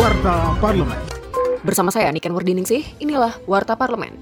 Warta Parlemen. Bersama saya Niken Wardiningsih, inilah Warta Parlemen.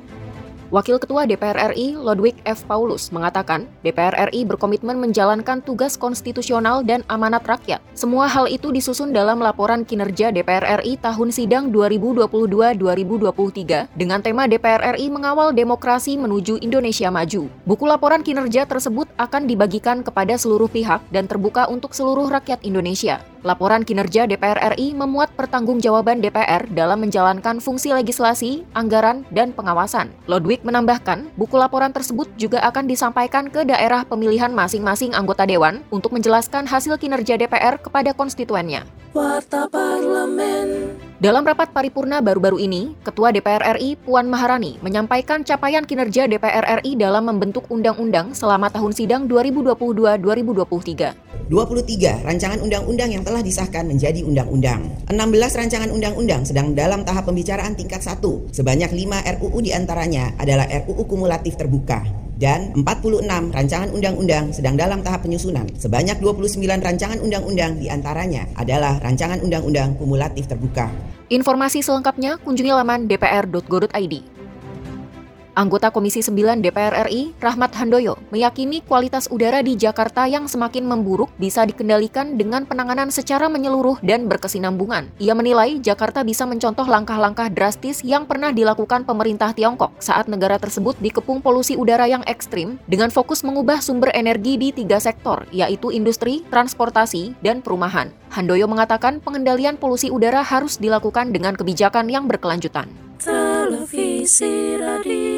Wakil Ketua DPR RI Lodwig F. Paulus mengatakan DPR RI berkomitmen menjalankan tugas konstitusional dan amanat rakyat. Semua hal itu disusun dalam laporan kinerja DPR RI tahun sidang 2022-2023 dengan tema DPR RI mengawal demokrasi menuju Indonesia maju. Buku laporan kinerja tersebut akan dibagikan kepada seluruh pihak dan terbuka untuk seluruh rakyat Indonesia. Laporan kinerja DPR RI memuat pertanggungjawaban DPR dalam menjalankan fungsi legislasi, anggaran, dan pengawasan. Lodwig menambahkan, buku laporan tersebut juga akan disampaikan ke daerah pemilihan masing-masing anggota dewan untuk menjelaskan hasil kinerja DPR kepada konstituennya. Warta Parlemen. Dalam rapat paripurna baru-baru ini, Ketua DPR RI Puan Maharani menyampaikan capaian kinerja DPR RI dalam membentuk undang-undang selama tahun sidang 2022-2023. 23 rancangan undang-undang yang telah disahkan menjadi undang-undang. 16 rancangan undang-undang sedang dalam tahap pembicaraan tingkat 1. Sebanyak 5 RUU di antaranya adalah RUU kumulatif terbuka dan 46 rancangan undang-undang sedang dalam tahap penyusunan. Sebanyak 29 rancangan undang-undang di antaranya adalah rancangan undang-undang kumulatif terbuka. Informasi selengkapnya kunjungi laman dpr.go.id. Anggota Komisi 9 DPR RI, Rahmat Handoyo, meyakini kualitas udara di Jakarta yang semakin memburuk bisa dikendalikan dengan penanganan secara menyeluruh dan berkesinambungan. Ia menilai Jakarta bisa mencontoh langkah-langkah drastis yang pernah dilakukan pemerintah Tiongkok saat negara tersebut dikepung polusi udara yang ekstrim dengan fokus mengubah sumber energi di tiga sektor, yaitu industri, transportasi, dan perumahan. Handoyo mengatakan pengendalian polusi udara harus dilakukan dengan kebijakan yang berkelanjutan. Televisi radio